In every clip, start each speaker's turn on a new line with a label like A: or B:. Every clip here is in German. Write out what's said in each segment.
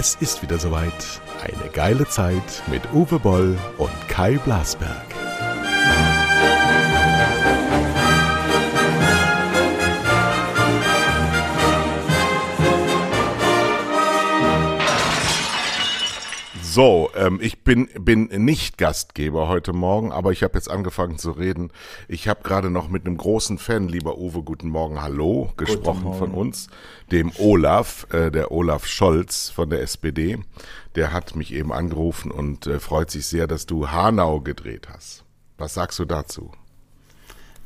A: Es ist wieder soweit. Eine geile Zeit mit Uwe Boll und Kai Blasberg. So, ähm, ich bin, bin nicht Gastgeber heute Morgen, aber ich habe jetzt angefangen zu reden. Ich habe gerade noch mit einem großen Fan, lieber Uwe, guten Morgen, hallo, gesprochen Morgen. von uns, dem Olaf, äh, der Olaf Scholz von der SPD. Der hat mich eben angerufen und äh, freut sich sehr, dass du Hanau gedreht hast. Was sagst du dazu?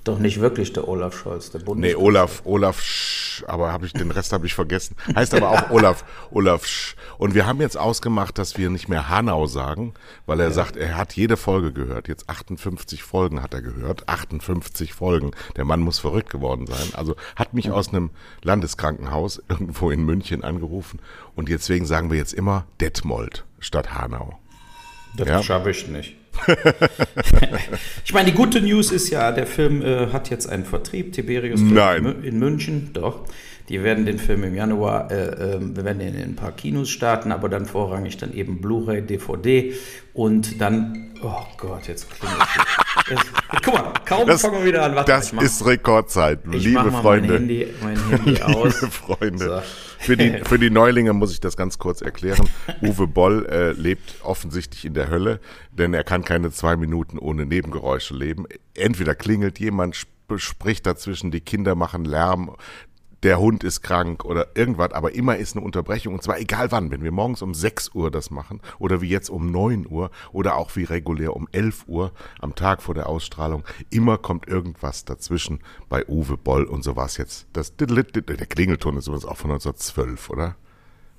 B: Doch nicht wirklich der Olaf Scholz, der
A: Bundes. Nee, Olaf, Olaf Sch, aber habe ich den Rest habe ich vergessen. Heißt aber auch Olaf, Olaf Sch. Und wir haben jetzt ausgemacht, dass wir nicht mehr Hanau sagen, weil er ja. sagt, er hat jede Folge gehört. Jetzt 58 Folgen hat er gehört. 58 Folgen. Der Mann muss verrückt geworden sein. Also hat mich ja. aus einem Landeskrankenhaus irgendwo in München angerufen. Und deswegen sagen wir jetzt immer Detmold statt Hanau.
B: Das ja? schaffe ich nicht. ich meine, die gute News ist ja, der Film äh, hat jetzt einen Vertrieb, Tiberius
A: Nein.
B: in München, doch. Die werden den Film im Januar, äh, äh, wir werden ihn in ein paar Kinos starten, aber dann vorrangig dann eben Blu-ray, DVD und dann, oh Gott, jetzt klingt es. Guck mal, kaum das, fangen wir wieder an.
A: Warte, das ist Rekordzeit, liebe Freunde. Mein
B: Handy, mein Handy aus.
A: liebe Freunde. So. Für die, für die Neulinge muss ich das ganz kurz erklären. Uwe Boll äh, lebt offensichtlich in der Hölle, denn er kann keine zwei Minuten ohne Nebengeräusche leben. Entweder klingelt jemand, spricht dazwischen, die Kinder machen Lärm, der Hund ist krank oder irgendwas, aber immer ist eine Unterbrechung und zwar egal wann, wenn wir morgens um 6 Uhr das machen oder wie jetzt um 9 Uhr oder auch wie regulär um 11 Uhr am Tag vor der Ausstrahlung, immer kommt irgendwas dazwischen bei Uwe Boll und so war es jetzt. Das, der Klingelton ist übrigens auch von 1912, oder?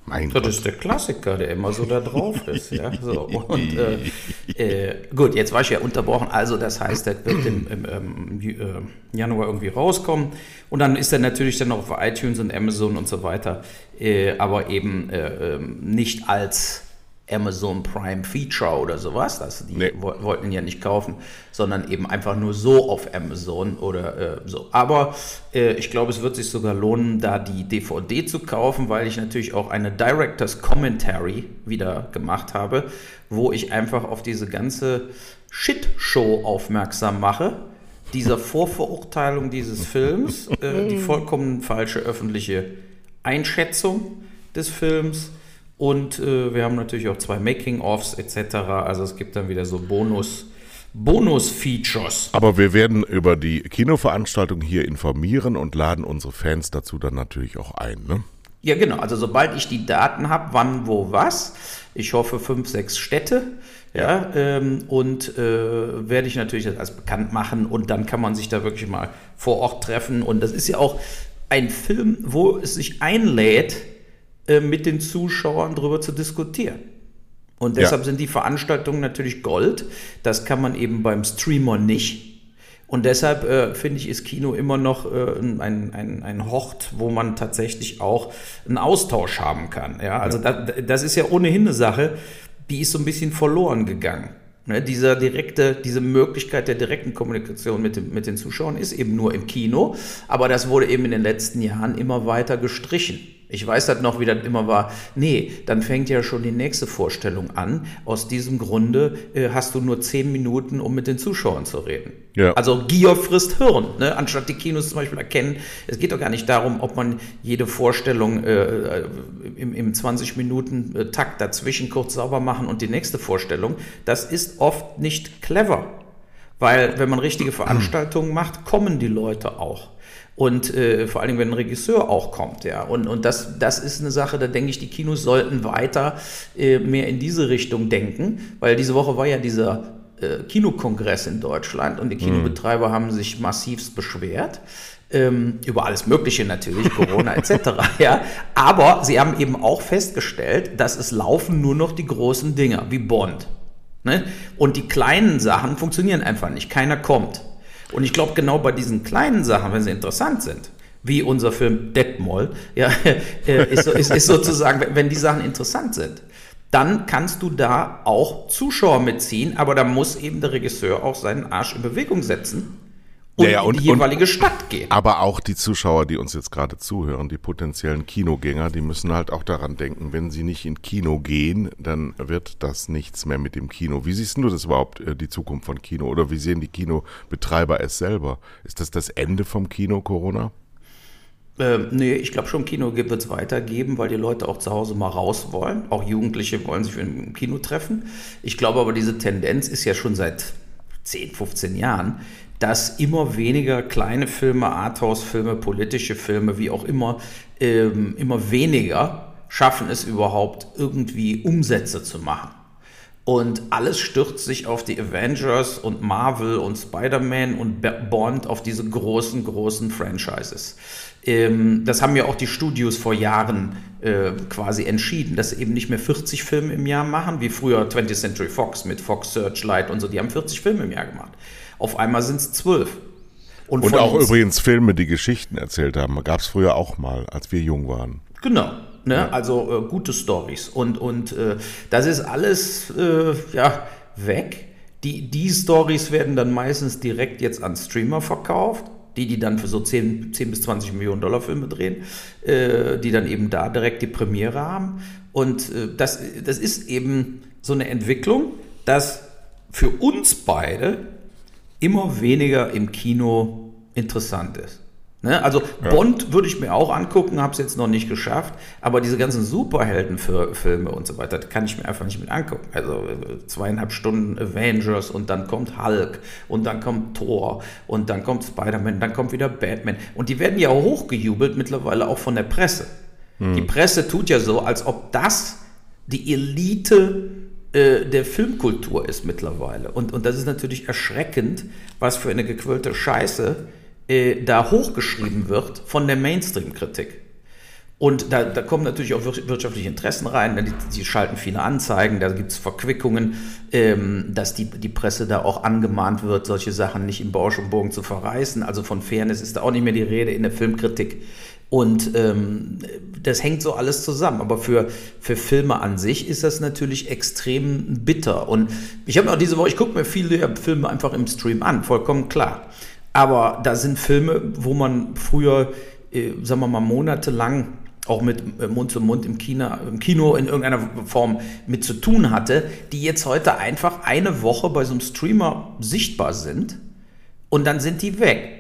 B: Mein das Gott. ist der Klassiker, der immer so da drauf ist. ja, so. Und, äh, äh, gut, jetzt war ich ja unterbrochen. Also, das heißt, der wird im, im, im äh, Januar irgendwie rauskommen. Und dann ist er natürlich dann noch auf iTunes und Amazon und so weiter. Äh, aber eben äh, ähm, nicht als Amazon Prime Feature oder sowas. Das, die nee. wollten ihn ja nicht kaufen, sondern eben einfach nur so auf Amazon oder äh, so. Aber äh, ich glaube, es wird sich sogar lohnen, da die DVD zu kaufen, weil ich natürlich auch eine Director's Commentary wieder gemacht habe, wo ich einfach auf diese ganze Shit-Show aufmerksam mache. Dieser Vorverurteilung dieses Films, äh, die vollkommen falsche öffentliche Einschätzung des Films und äh, wir haben natürlich auch zwei Making-ofs etc. Also es gibt dann wieder so Bonus. Bonus-Features.
A: Aber wir werden über die Kinoveranstaltung hier informieren und laden unsere Fans dazu dann natürlich auch ein, ne?
B: Ja, genau. Also sobald ich die Daten habe, wann, wo, was. Ich hoffe fünf, sechs Städte. Ja, ähm, und äh, werde ich natürlich das als bekannt machen und dann kann man sich da wirklich mal vor Ort treffen. Und das ist ja auch ein Film, wo es sich einlädt, äh, mit den Zuschauern darüber zu diskutieren. Und deshalb ja. sind die Veranstaltungen natürlich Gold. Das kann man eben beim Streamer nicht. Und deshalb äh, finde ich, ist Kino immer noch äh, ein, ein, ein Hort, wo man tatsächlich auch einen Austausch haben kann. Ja, also ja. Das, das ist ja ohnehin eine Sache, die ist so ein bisschen verloren gegangen. Ne, dieser direkte, diese Möglichkeit der direkten Kommunikation mit, dem, mit den Zuschauern ist eben nur im Kino, aber das wurde eben in den letzten Jahren immer weiter gestrichen. Ich weiß das noch, wie das immer war. Nee, dann fängt ja schon die nächste Vorstellung an. Aus diesem Grunde äh, hast du nur zehn Minuten, um mit den Zuschauern zu reden. Ja. Also Gier frisst Hirn, ne? anstatt die Kinos zum Beispiel erkennen. Es geht doch gar nicht darum, ob man jede Vorstellung äh, äh im, im 20-Minuten-Takt äh, dazwischen kurz sauber machen und die nächste Vorstellung. Das ist oft nicht clever. Weil wenn man richtige Veranstaltungen macht, kommen die Leute auch. Und äh, vor allem, wenn ein Regisseur auch kommt, ja. Und, und das, das ist eine Sache, da denke ich, die Kinos sollten weiter äh, mehr in diese Richtung denken, weil diese Woche war ja dieser äh, Kinokongress in Deutschland und die mhm. Kinobetreiber mhm. haben sich massivst beschwert. Ähm, über alles Mögliche natürlich, Corona etc. Ja, aber sie haben eben auch festgestellt, dass es laufen nur noch die großen Dinger wie Bond. Ne? Und die kleinen Sachen funktionieren einfach nicht. Keiner kommt. Und ich glaube, genau bei diesen kleinen Sachen, wenn sie interessant sind, wie unser Film Detmold, ja, äh, ist, ist, ist sozusagen, wenn die Sachen interessant sind, dann kannst du da auch Zuschauer mitziehen, aber da muss eben der Regisseur auch seinen Arsch in Bewegung setzen und
A: Ja, ja,
B: in
A: und-
B: die jeweilige Stadt gehen.
A: Aber auch die Zuschauer, die uns jetzt gerade zuhören, die potenziellen Kinogänger, die müssen halt auch daran denken, wenn sie nicht in Kino gehen, dann wird das nichts mehr mit dem Kino. Wie siehst du das überhaupt, äh, die Zukunft von Kino? Oder wie sehen die Kinobetreiber es selber? Ist das das Ende vom Kino, Corona?
B: Ähm, nee, ich glaube schon, Kino wird es weitergeben, weil die Leute auch zu Hause mal raus wollen. Auch Jugendliche wollen sich im Kino treffen. Ich glaube aber, diese Tendenz ist ja schon seit 10, 15 Jahren, dass immer weniger kleine Filme, Arthouse-Filme, politische Filme, wie auch immer, ähm, immer weniger schaffen es überhaupt irgendwie Umsätze zu machen. Und alles stürzt sich auf die Avengers und Marvel und Spider-Man und Bond, auf diese großen, großen Franchises. Ähm, das haben ja auch die Studios vor Jahren äh, quasi entschieden, dass sie eben nicht mehr 40 Filme im Jahr machen, wie früher 20th Century Fox mit Fox Searchlight und so. Die haben 40 Filme im Jahr gemacht. Auf einmal sind es 12.
A: Und
B: von
A: auch übrigens Filme, die Geschichten erzählt haben, gab es früher auch mal, als wir jung waren.
B: Genau. Ne? Also äh, gute Stories. Und, und äh, das ist alles äh, ja, weg. Die, die Stories werden dann meistens direkt jetzt an Streamer verkauft, die die dann für so 10, 10 bis 20 Millionen Dollar Filme drehen, äh, die dann eben da direkt die Premiere haben. Und äh, das, das ist eben so eine Entwicklung, dass für uns beide immer weniger im Kino interessant ist. Ne? Also Bond würde ich mir auch angucken, habe es jetzt noch nicht geschafft, aber diese ganzen Superheldenfilme und so weiter, kann ich mir einfach nicht mit angucken. Also äh, zweieinhalb Stunden Avengers und dann kommt Hulk und dann kommt Thor und dann kommt Spider-Man, dann kommt wieder Batman und die werden ja hochgejubelt mittlerweile auch von der Presse. Die Presse tut ja so, als ob das die Elite äh, der Filmkultur ist mittlerweile. Und, und das ist natürlich erschreckend, was für eine gequirlte Scheiße äh, da hochgeschrieben wird von der Mainstream-Kritik. Und da, da kommen natürlich auch wir- wirtschaftliche Interessen rein, denn die, die schalten viele Anzeigen, da gibt es Verquickungen, ähm, dass die, die Presse da auch angemahnt wird, solche Sachen nicht im Bausch und Bogen zu verreißen. Also von Fairness ist da auch nicht mehr die Rede in der Filmkritik. Und ähm, das hängt so alles zusammen. Aber für, für Filme an sich ist das natürlich extrem bitter. Und ich habe auch diese Woche, ich gucke mir viele Filme einfach im Stream an, vollkommen klar. Aber da sind Filme, wo man früher, äh, sagen wir mal, monatelang auch mit äh, Mund zu Mund im Kino, im Kino in irgendeiner Form mit zu tun hatte, die jetzt heute einfach eine Woche bei so einem Streamer sichtbar sind und dann sind die weg.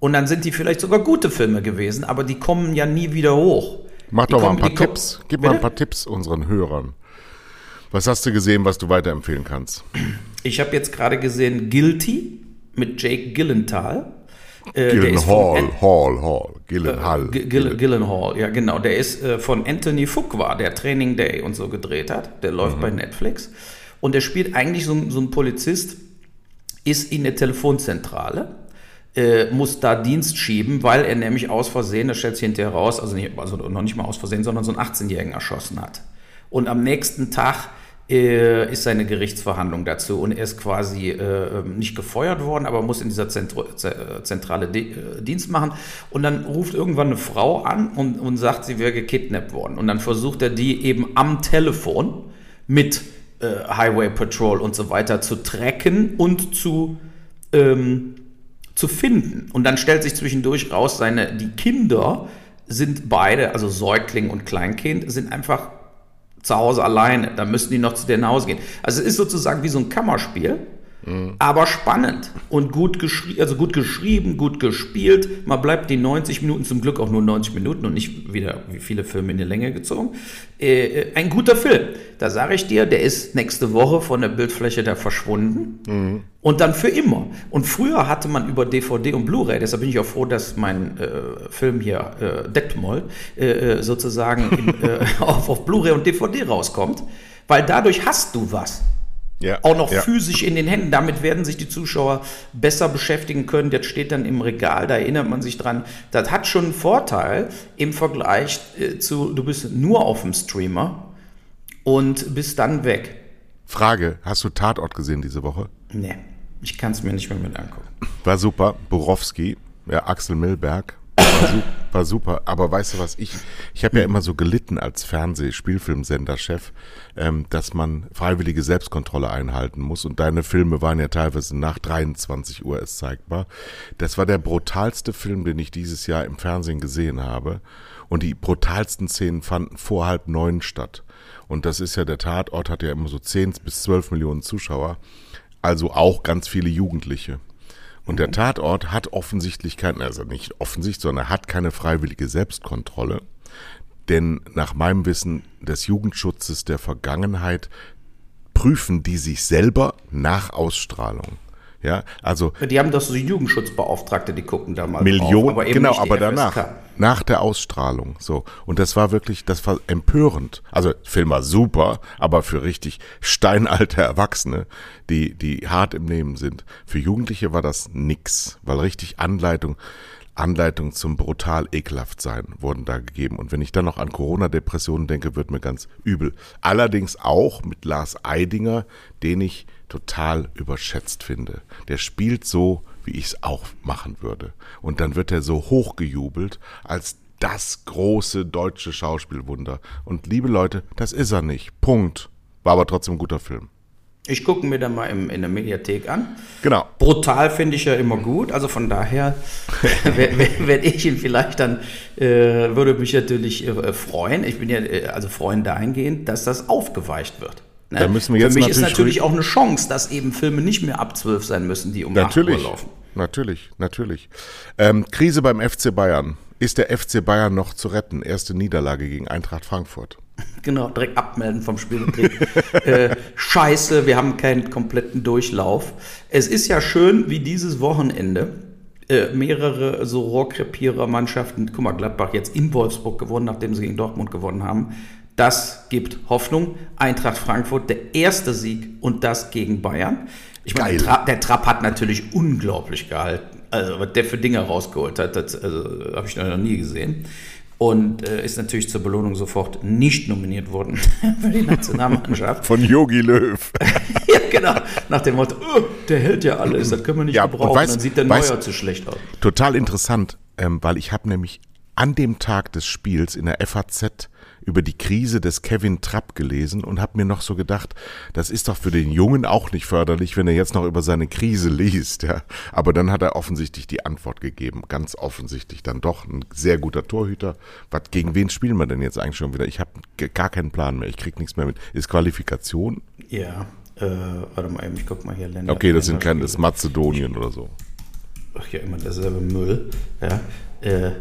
B: Und dann sind die vielleicht sogar gute Filme gewesen, aber die kommen ja nie wieder hoch.
A: Mach
B: Die
A: doch mal ein paar Tipps. Gib mal ein
B: Bitte?
A: paar Tipps unseren Hörern. Was hast du gesehen, was du weiterempfehlen kannst?
B: Ich habe jetzt gerade gesehen Guilty mit Jake Gyllenhaal. Äh, ist
A: Gyllenhaal,
B: von An-
A: Hall, Hall, Gyllenhaal.
B: G- Gill Gyllenhaal, ja genau. Der ist äh, von Anthony Fuqua, der Training Day und so gedreht hat. Der läuft bei Netflix. Und der spielt eigentlich so, ein- so ein Polizist, ist in der Telefonzentrale, äh, muss da Dienst schieben, weil er nämlich aus Versehen, das stellt sich hinterher raus, also, nicht, also noch nicht mal aus Versehen, sondern so einen 18-Jährigen erschossen hat. Und am nächsten Tag äh, ist seine Gerichtsverhandlung dazu und er ist quasi äh, nicht gefeuert worden, aber muss in dieser Zentro äh, Zentrale Di äh, Dienst machen. Und dann ruft irgendwann eine Frau an und, und sagt, sie wäre gekidnappt worden. Und dann versucht er die eben am Telefon mit äh, Highway Patrol und so weiter zu tracken und zu ähm, zu finden. Und dann stellt sich zwischendurch raus, seine, die Kinder sind beide, also Säugling und Kleinkind, sind einfach zu Hause alleine. Da müssten die noch zu denen nach Hause gehen. Also es ist sozusagen wie so ein Kammerspiel, aber spannend und gut, geschri also gut geschrieben, gut gespielt. Man bleibt die 90 Minuten, zum Glück auch nur 90 Minuten und nicht wieder wie viele Filme in die Länge gezogen. Äh, äh, ein guter Film. Da sage ich dir, der ist nächste Woche von der Bildfläche da verschwunden. Und dann für immer. Und früher hatte man über DVD und Blu-ray, deshalb bin ich auch froh, dass mein äh, Film hier, äh, Detmold, äh, äh, sozusagen äh, auf, auf Blu-ray und DVD rauskommt, weil dadurch hast du was.
A: Ja,
B: Auch noch
A: ja.
B: physisch in den Händen. Damit werden sich die Zuschauer besser beschäftigen können. Das steht dann im Regal, da erinnert man sich dran. Das hat schon einen Vorteil im Vergleich äh, zu, du bist nur auf dem Streamer und bist dann weg.
A: Frage, hast du Tatort gesehen diese Woche?
B: Nee, ich kann es mir nicht mehr mit angucken.
A: War super. Borowski, ja, Axel Milberg, War, su war super. Aber weißt du was, ich, ich habe ja immer so gelitten als Fernseh-Spielfilmsenderchef, ähm, dass man freiwillige Selbstkontrolle einhalten muss. Und deine Filme waren ja teilweise nach 23 Uhr es zeigbar. Das war der brutalste Film, den ich dieses Jahr im Fernsehen gesehen habe. Und die brutalsten Szenen fanden vor halb neun statt. Und das ist ja, der Tatort hat ja immer so 10 bis 12 Millionen Zuschauer. Also auch ganz viele Jugendliche. Und der Tatort hat offensichtlich kein, also nicht offensichtlich, sondern hat keine freiwillige Selbstkontrolle. Denn nach meinem Wissen des Jugendschutzes der Vergangenheit prüfen die sich selber nach Ausstrahlung. Ja, also
B: die haben doch so Jugendschutzbeauftragte, die gucken da mal
A: Millionen, aber genau, aber danach, FSK. nach der Ausstrahlung, so und das war wirklich, das war empörend. Also Film war super, aber für richtig steinalte Erwachsene, die die hart im Nehmen sind. Für Jugendliche war das nix, weil richtig Anleitung. Anleitung zum brutal ekelhaft sein wurden da gegeben. Und wenn ich dann noch an Corona-Depressionen denke, wird mir ganz übel. Allerdings auch mit Lars Eidinger, den ich total überschätzt finde. Der spielt so, wie ich es auch machen würde. Und dann wird er so hochgejubelt als das große deutsche Schauspielwunder. Und liebe Leute, das ist er nicht. Punkt. War aber trotzdem ein guter Film.
B: Ich gucke mir dann mal im, in der Mediathek an.
A: Genau.
B: Brutal finde ich ja immer gut. Also von daher werde ich ihn vielleicht dann, äh, würde mich natürlich äh, freuen. Ich bin ja äh, also freuen dahingehend, dass das aufgeweicht wird.
A: Ne? Da müssen wir jetzt
B: Für mich natürlich ist natürlich auch eine Chance, dass eben Filme nicht mehr ab 12 sein müssen, die um
A: natürlich, 8 Uhr laufen. Natürlich, natürlich. Ähm, Krise beim FC Bayern. Ist der FC Bayern noch zu retten? Erste Niederlage gegen Eintracht Frankfurt.
B: Genau, direkt abmelden vom Spielbetrieb. äh, scheiße, wir haben keinen kompletten Durchlauf. Es ist ja schön, wie dieses Wochenende äh, mehrere so Rohrkrepierer-Mannschaften, guck mal, Gladbach jetzt in Wolfsburg gewonnen, nachdem sie gegen Dortmund gewonnen haben, das gibt Hoffnung. Eintracht Frankfurt, der erste Sieg und das gegen Bayern. Ich meine, der Trapp, der Trapp, hat natürlich unglaublich gehalten. Also, was der für Dinge rausgeholt hat, das also, habe ich noch nie gesehen. Und äh, ist natürlich zur Belohnung sofort nicht nominiert worden für die Nationalmannschaft.
A: Von Yogi Löw.
B: ja, genau. Nach dem Motto, oh, der hält ja alles, das können wir nicht ja, gebrauchen. Weiß, dann sieht der Neuer zu schlecht aus.
A: Total interessant, ähm, weil ich habe nämlich an dem Tag des Spiels in der FAZ über die Krise des Kevin Trapp gelesen und habe mir noch so gedacht, das ist doch für den Jungen auch nicht förderlich, wenn er jetzt noch über seine Krise liest. Ja. Aber dann hat er offensichtlich die Antwort gegeben, ganz offensichtlich dann doch ein sehr guter Torhüter. Was, gegen wen spielen wir denn jetzt eigentlich schon wieder? Ich habe gar keinen Plan mehr, ich krieg nichts mehr mit. Ist Qualifikation?
B: Ja, äh, warte mal eben, ich guck mal hier
A: Länder. Okay, das sind keine, das ist Mazedonien oder so.
B: Ach ja, immer derselbe Müll. Ja, äh,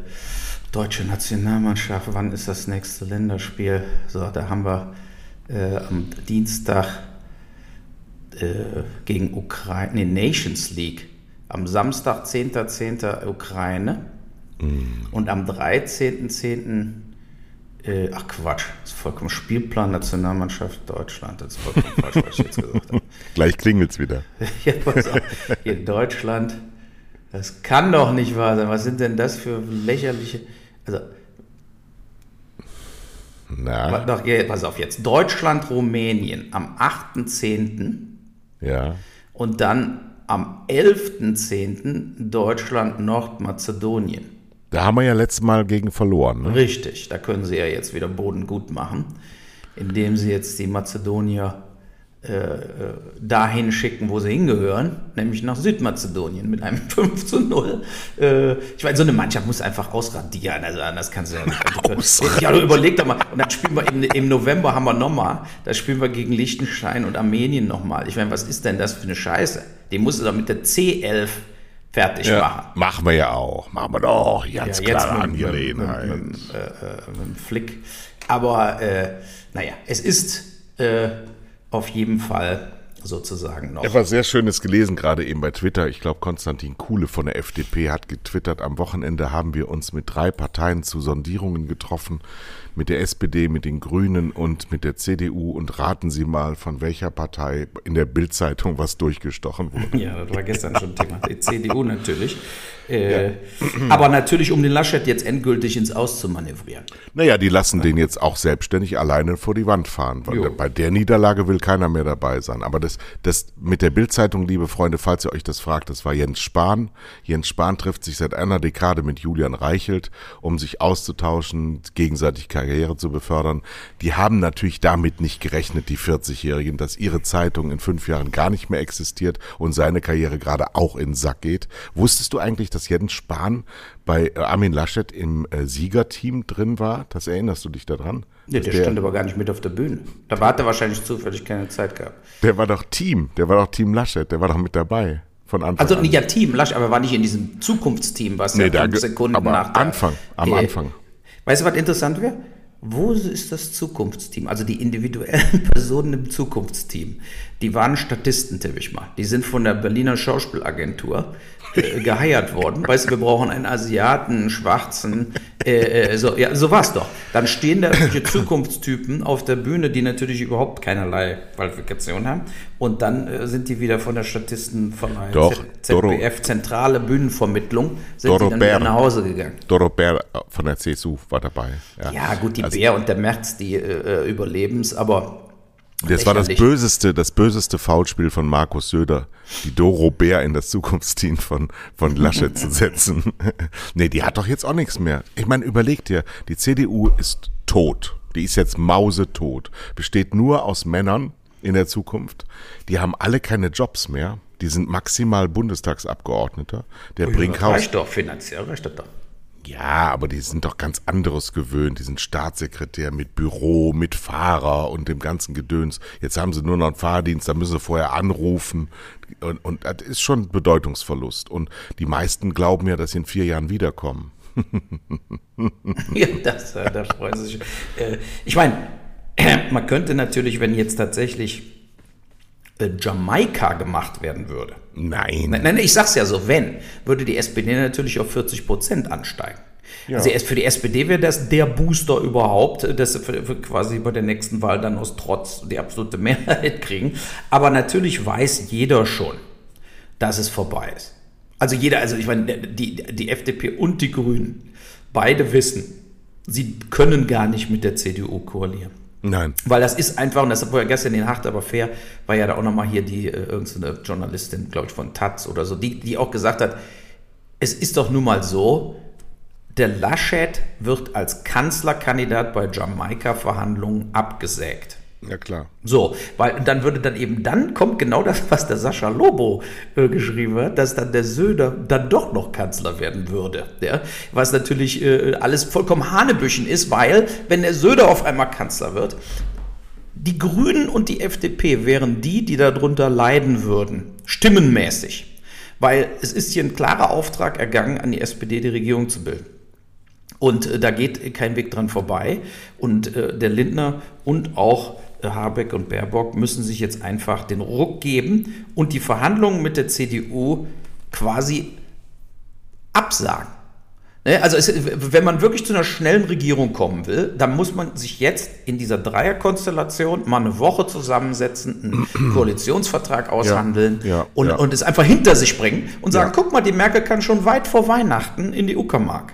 B: Deutsche Nationalmannschaft, wann ist das nächste Länderspiel? So, da haben wir äh, am Dienstag äh, gegen Ukraine, nee, Nations League. Am Samstag, 10.10. .10. Ukraine. Mm. Und am 13.10. Äh, ach Quatsch, das ist vollkommen Spielplan Nationalmannschaft Deutschland. Das ist vollkommen falsch, was ich jetzt gesagt habe.
A: Gleich klingelt's wieder.
B: ja, pass auf. Hier Deutschland. Das kann doch nicht wahr sein. Was sind denn das für lächerliche. Also, Na. Doch, pass auf jetzt. Deutschland, Rumänien am 8.10.
A: Ja.
B: Und dann am 11.10. Deutschland, Nordmazedonien.
A: Da haben wir ja letztes Mal gegen verloren.
B: Ne? Richtig, da können sie ja jetzt wieder Boden gut machen, indem sie jetzt die Mazedonier dahin schicken, wo sie hingehören, nämlich nach Südmazedonien mit einem 5 zu 0. Äh, ich meine, so eine Mannschaft muss einfach ausradieren, also anders kannst du ja nicht. ja, überleg doch mal. Und dann spielen wir im, im November haben wir nochmal, da spielen wir gegen Liechtenstein und Armenien nochmal. Ich meine, was ist denn das für eine Scheiße? Den musst du doch mit der C11 fertig ja, machen.
A: Machen wir ja auch. Machen wir doch. Ganz ja, klare Angelegenheit. Mit, mit, mit,
B: äh, mit, dem Flick. Aber äh, naja, es ist äh, auf jeden Fall sozusagen noch.
A: Etwas sehr Schönes gelesen, gerade eben bei Twitter. Ich glaube, Konstantin Kuhle von der FDP hat getwittert, am Wochenende haben wir uns mit drei Parteien zu Sondierungen getroffen, mit der SPD, mit den Grünen und mit der CDU und raten Sie mal, von welcher Partei in der Bildzeitung was durchgestochen wurde.
B: Ja, das war gestern schon Thema. Die CDU natürlich. Äh, ja. Aber natürlich, um den Laschet jetzt endgültig ins Aus zu manövrieren.
A: Naja, die lassen den jetzt auch selbstständig alleine vor die Wand fahren. Weil bei der Niederlage will keiner mehr dabei sein. Aber das, das mit der Bildzeitung, liebe Freunde, falls ihr euch das fragt, das war Jens Spahn. Jens Spahn trifft sich seit einer Dekade mit Julian Reichelt, um sich auszutauschen, gegenseitig Karriere zu befördern. Die haben natürlich damit nicht gerechnet, die 40-Jährigen, dass ihre Zeitung in fünf Jahren gar nicht mehr existiert und seine Karriere gerade auch in den Sack geht. Wusstest du eigentlich, dass Jens Spahn bei äh, Armin Laschet im äh, Siegerteam drin war. Das erinnerst du dich daran?
B: Nee, der, der, stand aber gar nicht mit auf der Bühne. Da hat er wahrscheinlich zufällig keine Zeit gehabt.
A: Der war doch Team, der war doch Team Laschet, der war doch mit dabei. Von Anfang
B: also nicht ja Team Laschet, aber war nicht in diesem Zukunftsteam, was nee, ja fünf Sekunden nach
A: der, Anfang, am äh, Anfang.
B: Weißt du, was interessant wäre? Wo ist das Zukunftsteam? Also die individuellen Personen im Zukunftsteam. Die waren Statisten, tippe ich mal. Die sind von der Berliner Schauspielagentur äh, geheiert worden. Weißt du, wir brauchen einen Asiaten, einen Schwarzen. Äh, äh, so, ja, so war's doch. Dann stehen da solche Zukunftstypen auf der Bühne, die natürlich überhaupt keinerlei Qualifikation haben. Und dann äh, sind die wieder von der Statisten von der
A: doch,
B: ZBF, Zentrale Bühnenvermittlung, sind Doro die dann Bär, wieder nach Hause gegangen.
A: Doro Bär von der CSU war dabei.
B: Ja, ja gut, die also, Bär und der Merz, die äh, überleben es, aber
A: das war das böseste, das böseste Foulspiel von Markus Söder, die Doro Bär in das Zukunftsteam von, von Laschet zu setzen. nee, die hat doch jetzt auch nichts mehr. Ich meine, überleg dir, die CDU ist tot. Die ist jetzt mausetot. Besteht nur aus Männern in der Zukunft. Die haben alle keine Jobs mehr. Die sind maximal Bundestagsabgeordneter. Der oh, Brinkhaus.
B: Reicht doch finanziell, reicht das doch.
A: Ja, aber die sind doch ganz anderes gewöhnt. Die sind Staatssekretär mit Büro, mit Fahrer und dem ganzen Gedöns. Jetzt haben sie nur noch einen Fahrdienst, da müssen sie vorher anrufen. Und, und das ist schon Bedeutungsverlust. Und die meisten glauben ja, dass sie in vier Jahren wiederkommen.
B: ja, das, äh, da freuen sie sich. Äh, ich meine, man könnte natürlich, wenn jetzt tatsächlich äh, Jamaika gemacht werden würde.
A: Nein.
B: Nein, nein, ich sag's ja so, wenn, würde die SPD natürlich auf 40 Prozent ansteigen. Ja. Also für die SPD wäre das der Booster überhaupt, dass sie quasi bei der nächsten Wahl dann aus Trotz die absolute Mehrheit kriegen. Aber natürlich weiß jeder schon, dass es vorbei ist. Also jeder, also ich meine, die, die FDP und die Grünen, beide wissen, sie können gar nicht mit der CDU koalieren.
A: Nein.
B: Weil das ist einfach, und das war ja gestern in Hart, aber fair, war ja da auch nochmal hier die äh, irgendeine Journalistin, glaube ich, von Taz oder so, die, die auch gesagt hat, es ist doch nun mal so, der Laschet wird als Kanzlerkandidat bei Jamaika-Verhandlungen abgesägt.
A: Ja, klar.
B: So, weil dann würde dann eben, dann kommt genau das, was der Sascha Lobo äh, geschrieben hat, dass dann der Söder dann doch noch Kanzler werden würde. Ja? Was natürlich äh, alles vollkommen Hanebüchen ist, weil, wenn der Söder auf einmal Kanzler wird, die Grünen und die FDP wären die, die darunter leiden würden, stimmenmäßig. Weil es ist hier ein klarer Auftrag ergangen, an die SPD die Regierung zu bilden. Und äh, da geht kein Weg dran vorbei. Und äh, der Lindner und auch Habeck und Baerbock müssen sich jetzt einfach den Ruck geben und die Verhandlungen mit der CDU quasi absagen. Ne, also es, wenn man wirklich zu einer schnellen Regierung kommen will, dann muss man sich jetzt in dieser Dreierkonstellation mal eine Woche zusammensetzen, einen Koalitionsvertrag aushandeln
A: ja, ja,
B: und,
A: ja.
B: und es einfach hinter sich bringen und sagen, guck mal, die Merkel kann schon weit vor Weihnachten in die Uckermark.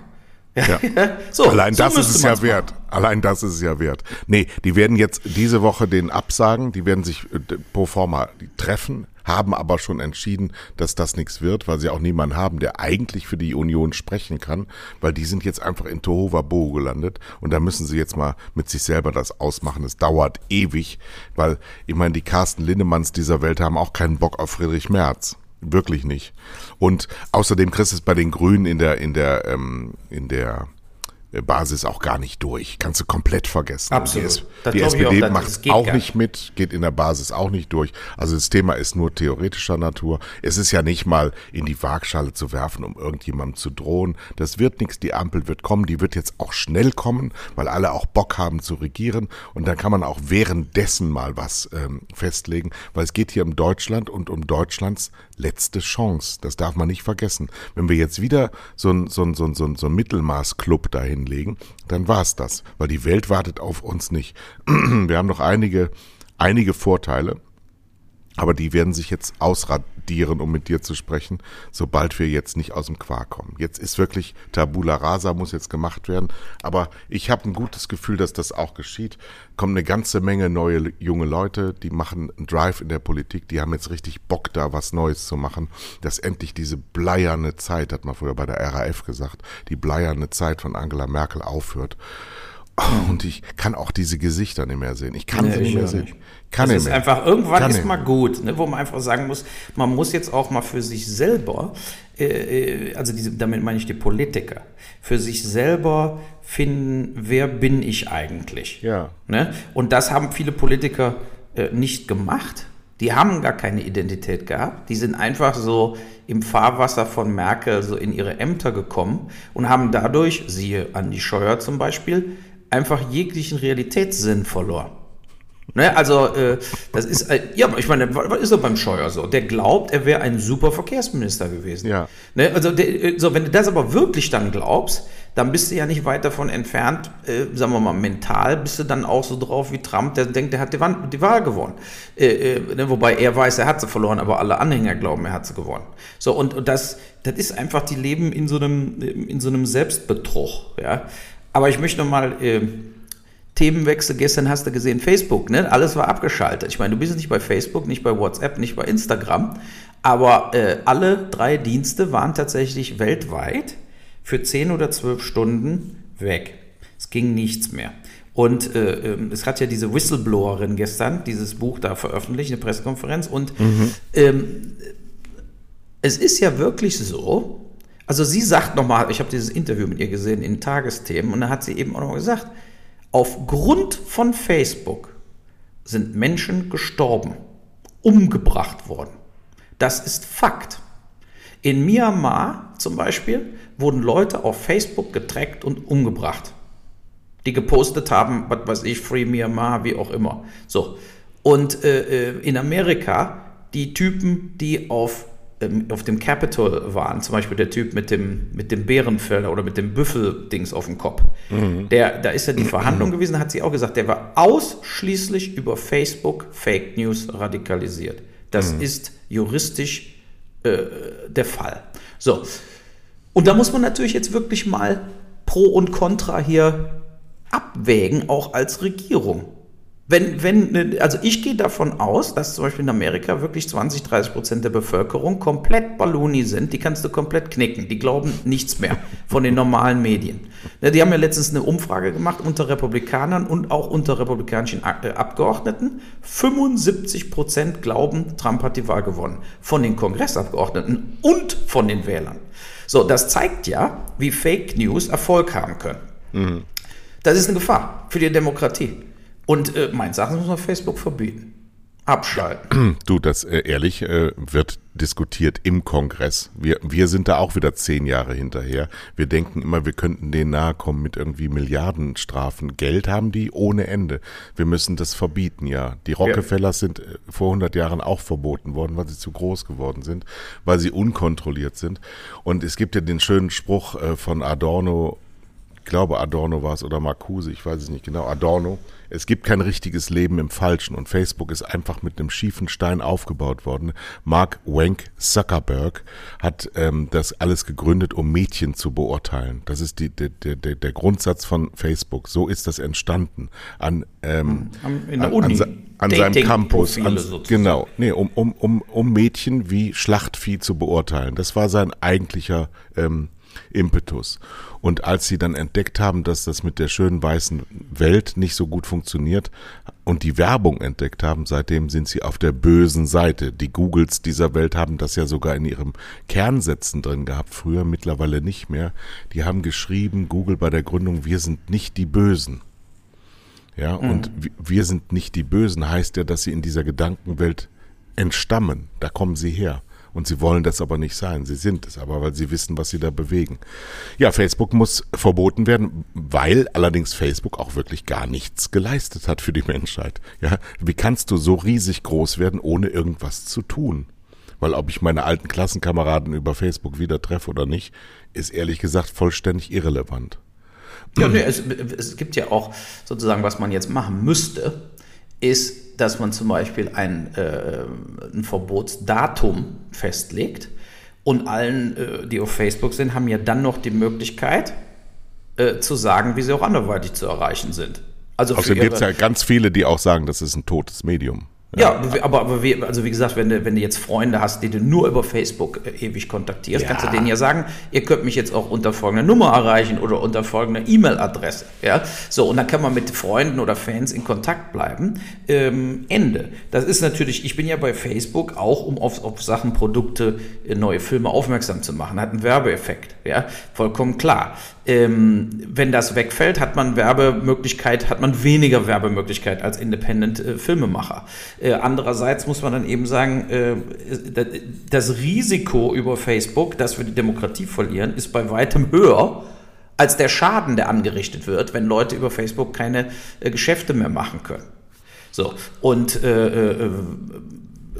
A: Ja. so, Allein so das ist es ja wert. Allein das ist es ja wert. Nee, die werden jetzt diese Woche den absagen, die werden sich äh, pro forma treffen, haben aber schon entschieden, dass das nichts wird, weil sie auch niemanden haben, der eigentlich für die Union sprechen kann, weil die sind jetzt einfach in Tohuwabohu gelandet und da müssen sie jetzt mal mit sich selber das ausmachen. Es dauert ewig, weil ich meine, die Carsten Lindemanns dieser Welt haben auch keinen Bock auf Friedrich Merz. Wirklich nicht. Und außerdem kriegst du es bei den Grünen in der, in der, ähm, in der Basis auch gar nicht durch. Kannst du komplett vergessen.
B: Absolut.
A: Die, die SPD auch, macht auch nicht mit, geht in der Basis auch nicht durch. Also das Thema ist nur theoretischer Natur. Es ist ja nicht mal in die Waagschale zu werfen, um irgendjemandem zu drohen. Das wird nichts. Die Ampel wird kommen. Die wird jetzt auch schnell kommen, weil alle auch Bock haben zu regieren. Und dann kann man auch währenddessen mal was ähm, festlegen, weil es geht hier um Deutschland und um Deutschlands letzte Chance. Das darf man nicht vergessen. Wenn wir jetzt wieder so ein, so ein, so ein, so ein, so ein Mittelmaßclub dahin hinlegen, dann war es das, weil die Welt wartet auf uns nicht. Wir haben noch einige, einige Vorteile. Aber die werden sich jetzt ausradieren, um mit dir zu sprechen, sobald wir jetzt nicht aus dem Quark kommen. Jetzt ist wirklich Tabula Rasa muss jetzt gemacht werden. Aber ich habe ein gutes Gefühl, dass das auch geschieht. Kommen eine ganze Menge neue junge Leute, die machen einen Drive in der Politik. Die haben jetzt richtig Bock, da was Neues zu machen. Dass endlich diese bleierne Zeit, hat man früher bei der RAF gesagt, die bleierne Zeit von Angela Merkel aufhört. Und ich kann auch diese Gesichter nicht mehr sehen. Ich kann
B: Nee,
A: sie nicht
B: ich
A: mehr sehen.
B: nicht.
A: Kann
B: das
A: nicht
B: ist
A: mehr.
B: einfach, irgendwann
A: Kann
B: ist mal gut, ne, wo man einfach sagen muss, man muss jetzt auch mal für sich selber, äh, äh, also diese, damit meine ich die Politiker, für sich selber finden, wer bin ich eigentlich?
A: Ja.
B: Ne? Und das haben viele Politiker äh, nicht gemacht. Die haben gar keine Identität gehabt. Die sind einfach so im Fahrwasser von Merkel so in ihre Ämter gekommen und haben dadurch, siehe Andi Scheuer zum Beispiel, einfach jeglichen Realitätssinn verloren. Ne, also äh, das ist, äh, ja, ich meine, was ist doch beim Scheuer so? Der glaubt, er wäre ein super Verkehrsminister gewesen.
A: Ja.
B: Ne, also der, äh, so, wenn du das aber wirklich dann glaubst, dann bist du ja nicht weit davon entfernt, äh, sagen wir mal, mental bist du dann auch so drauf wie Trump, der denkt, der hat die, Wahl- die Wahl gewonnen. Äh, äh, ne, wobei er weiß, er hat sie verloren, aber alle Anhänger glauben, er hat sie gewonnen. So, und, und das, das ist einfach, die leben in so einem, in so einem Selbstbetrug. Ja? Aber ich möchte noch mal. Äh, Themenwechsel, gestern hast du gesehen, Facebook, ne? Alles war abgeschaltet. Ich meine, du bist nicht bei Facebook, nicht bei WhatsApp, nicht bei Instagram, aber äh, alle drei Dienste waren tatsächlich weltweit für 10 oder 12 Stunden weg. Es ging nichts mehr. Und äh, ähm, es hat ja diese Whistleblowerin gestern dieses Buch da veröffentlicht, eine Pressekonferenz. Und ähm, es ist ja wirklich so, also sie sagt nochmal, ich habe dieses Interview mit ihr gesehen in Tagesthemen und da hat sie eben auch noch gesagt, aufgrund von Facebook sind Menschen gestorben, umgebracht worden. Das ist Fakt. In Myanmar zum Beispiel wurden Leute auf Facebook getrackt und umgebracht. Die gepostet haben, was weiß ich, Free Myanmar, wie auch immer. So. Und äh, äh, in Amerika die Typen, die auf, auf dem Capitol waren, zum Beispiel der Typ mit dem, mit dem Bärenfell oder mit dem Büffeldings auf dem Kopf, der, da ist ja die Verhandlung gewesen, hat sie auch gesagt, der war ausschließlich über Facebook Fake News radikalisiert. Das ist juristisch äh, der Fall. So. Und da muss man natürlich jetzt wirklich mal Pro und Contra hier abwägen, auch als Regierung. Wenn, wenn, also ich gehe davon aus, dass zum Beispiel in Amerika wirklich 20, 30 Prozent der Bevölkerung komplett Balloni sind. Die kannst du komplett knicken. Die glauben nichts mehr von den normalen Medien. Ne, Die haben ja letztens eine Umfrage gemacht unter Republikanern und auch unter republikanischen äh, Abgeordneten. 75 Prozent glauben, Trump hat die Wahl gewonnen. Von den Kongressabgeordneten und von den Wählern. So, das zeigt ja, wie Fake News Erfolg haben können. Das ist eine Gefahr für die Demokratie. Und äh, meines Erachtens muss man Facebook verbieten. Abschalten.
A: Du, das äh, ehrlich äh, wird diskutiert im Kongress. Wir, wir sind da auch wieder zehn Jahre hinterher. Wir denken immer, wir könnten denen nahe kommen mit irgendwie Milliardenstrafen. Geld haben die ohne Ende. Wir müssen das verbieten, ja. Die Rockefellers sind äh, vor 100 Jahren auch verboten worden, weil sie zu groß geworden sind, weil sie unkontrolliert sind. Und es gibt ja den schönen Spruch äh, von Adorno, glaube Adorno war es oder Marcuse, ich weiß es nicht genau, Adorno. Es gibt kein richtiges Leben im Falschen und Facebook ist einfach mit einem schiefen Stein aufgebaut worden. Mark Wank Zuckerberg hat ähm, das alles gegründet, um Mädchen zu beurteilen. Das ist die, der, der, der der Grundsatz von Facebook. So ist das entstanden. An, ähm,
B: Am- in der
A: an, an, se- an seinem Campus. An, genau. Nee, um, um, um, um Mädchen wie Schlachtvieh zu beurteilen. Das war sein eigentlicher ähm, Impetus. Und als sie dann entdeckt haben, dass das mit der schönen weißen Welt nicht so gut funktioniert und die Werbung entdeckt haben, seitdem sind sie auf der bösen Seite. Die Googles dieser Welt haben das ja sogar in ihrem Kernsätzen drin gehabt, früher, mittlerweile nicht mehr. Die haben geschrieben, Google bei der Gründung, wir sind nicht die Bösen. Ja, und wi- wir sind nicht die Bösen heißt ja, dass sie in dieser Gedankenwelt entstammen. Da kommen sie her. Und sie wollen das aber nicht sein. Sie sind es aber, weil sie wissen, was sie da bewegen. Ja, Facebook muss verboten werden, weil allerdings Facebook auch wirklich gar nichts geleistet hat für die Menschheit. Ja, wie kannst du so riesig groß werden, ohne irgendwas zu tun? Weil ob ich meine alten Klassenkameraden über Facebook wieder treffe oder nicht, ist ehrlich gesagt vollständig irrelevant.
B: Ja, es, es gibt ja auch sozusagen, was man jetzt machen müsste, ist dass man zum Beispiel ein, äh, ein Verbotsdatum festlegt und allen, äh, die auf Facebook sind, haben ja dann noch die Möglichkeit äh, zu sagen, wie sie auch anderweitig zu erreichen sind.
A: Also Außerdem gibt es ja ganz viele, die auch sagen, das ist ein totes Medium.
B: Ja, ja aber, aber wie, also wie gesagt, wenn du, wenn du jetzt Freunde hast, die du nur über Facebook äh, ewig kontaktierst, ja. kannst du denen ja sagen, ihr könnt mich jetzt auch unter folgender Nummer erreichen oder unter folgender E-Mail-Adresse. Ja? So, und dann kann man mit Freunden oder Fans in Kontakt bleiben. Ähm, Ende. Das ist natürlich, ich bin ja bei Facebook auch, um auf, auf Sachen, Produkte, äh, neue Filme aufmerksam zu machen. Hat einen Werbeeffekt. Ja? Vollkommen klar ähm, wenn das wegfällt, hat man Werbemöglichkeit, hat man weniger Werbemöglichkeit als Independent-Filmemacher. Äh, andererseits muss man dann eben sagen, äh, das Risiko über Facebook, dass wir die Demokratie verlieren, ist bei weitem höher als der Schaden, der angerichtet wird, wenn Leute über Facebook keine äh, Geschäfte mehr machen können. So, und äh, äh,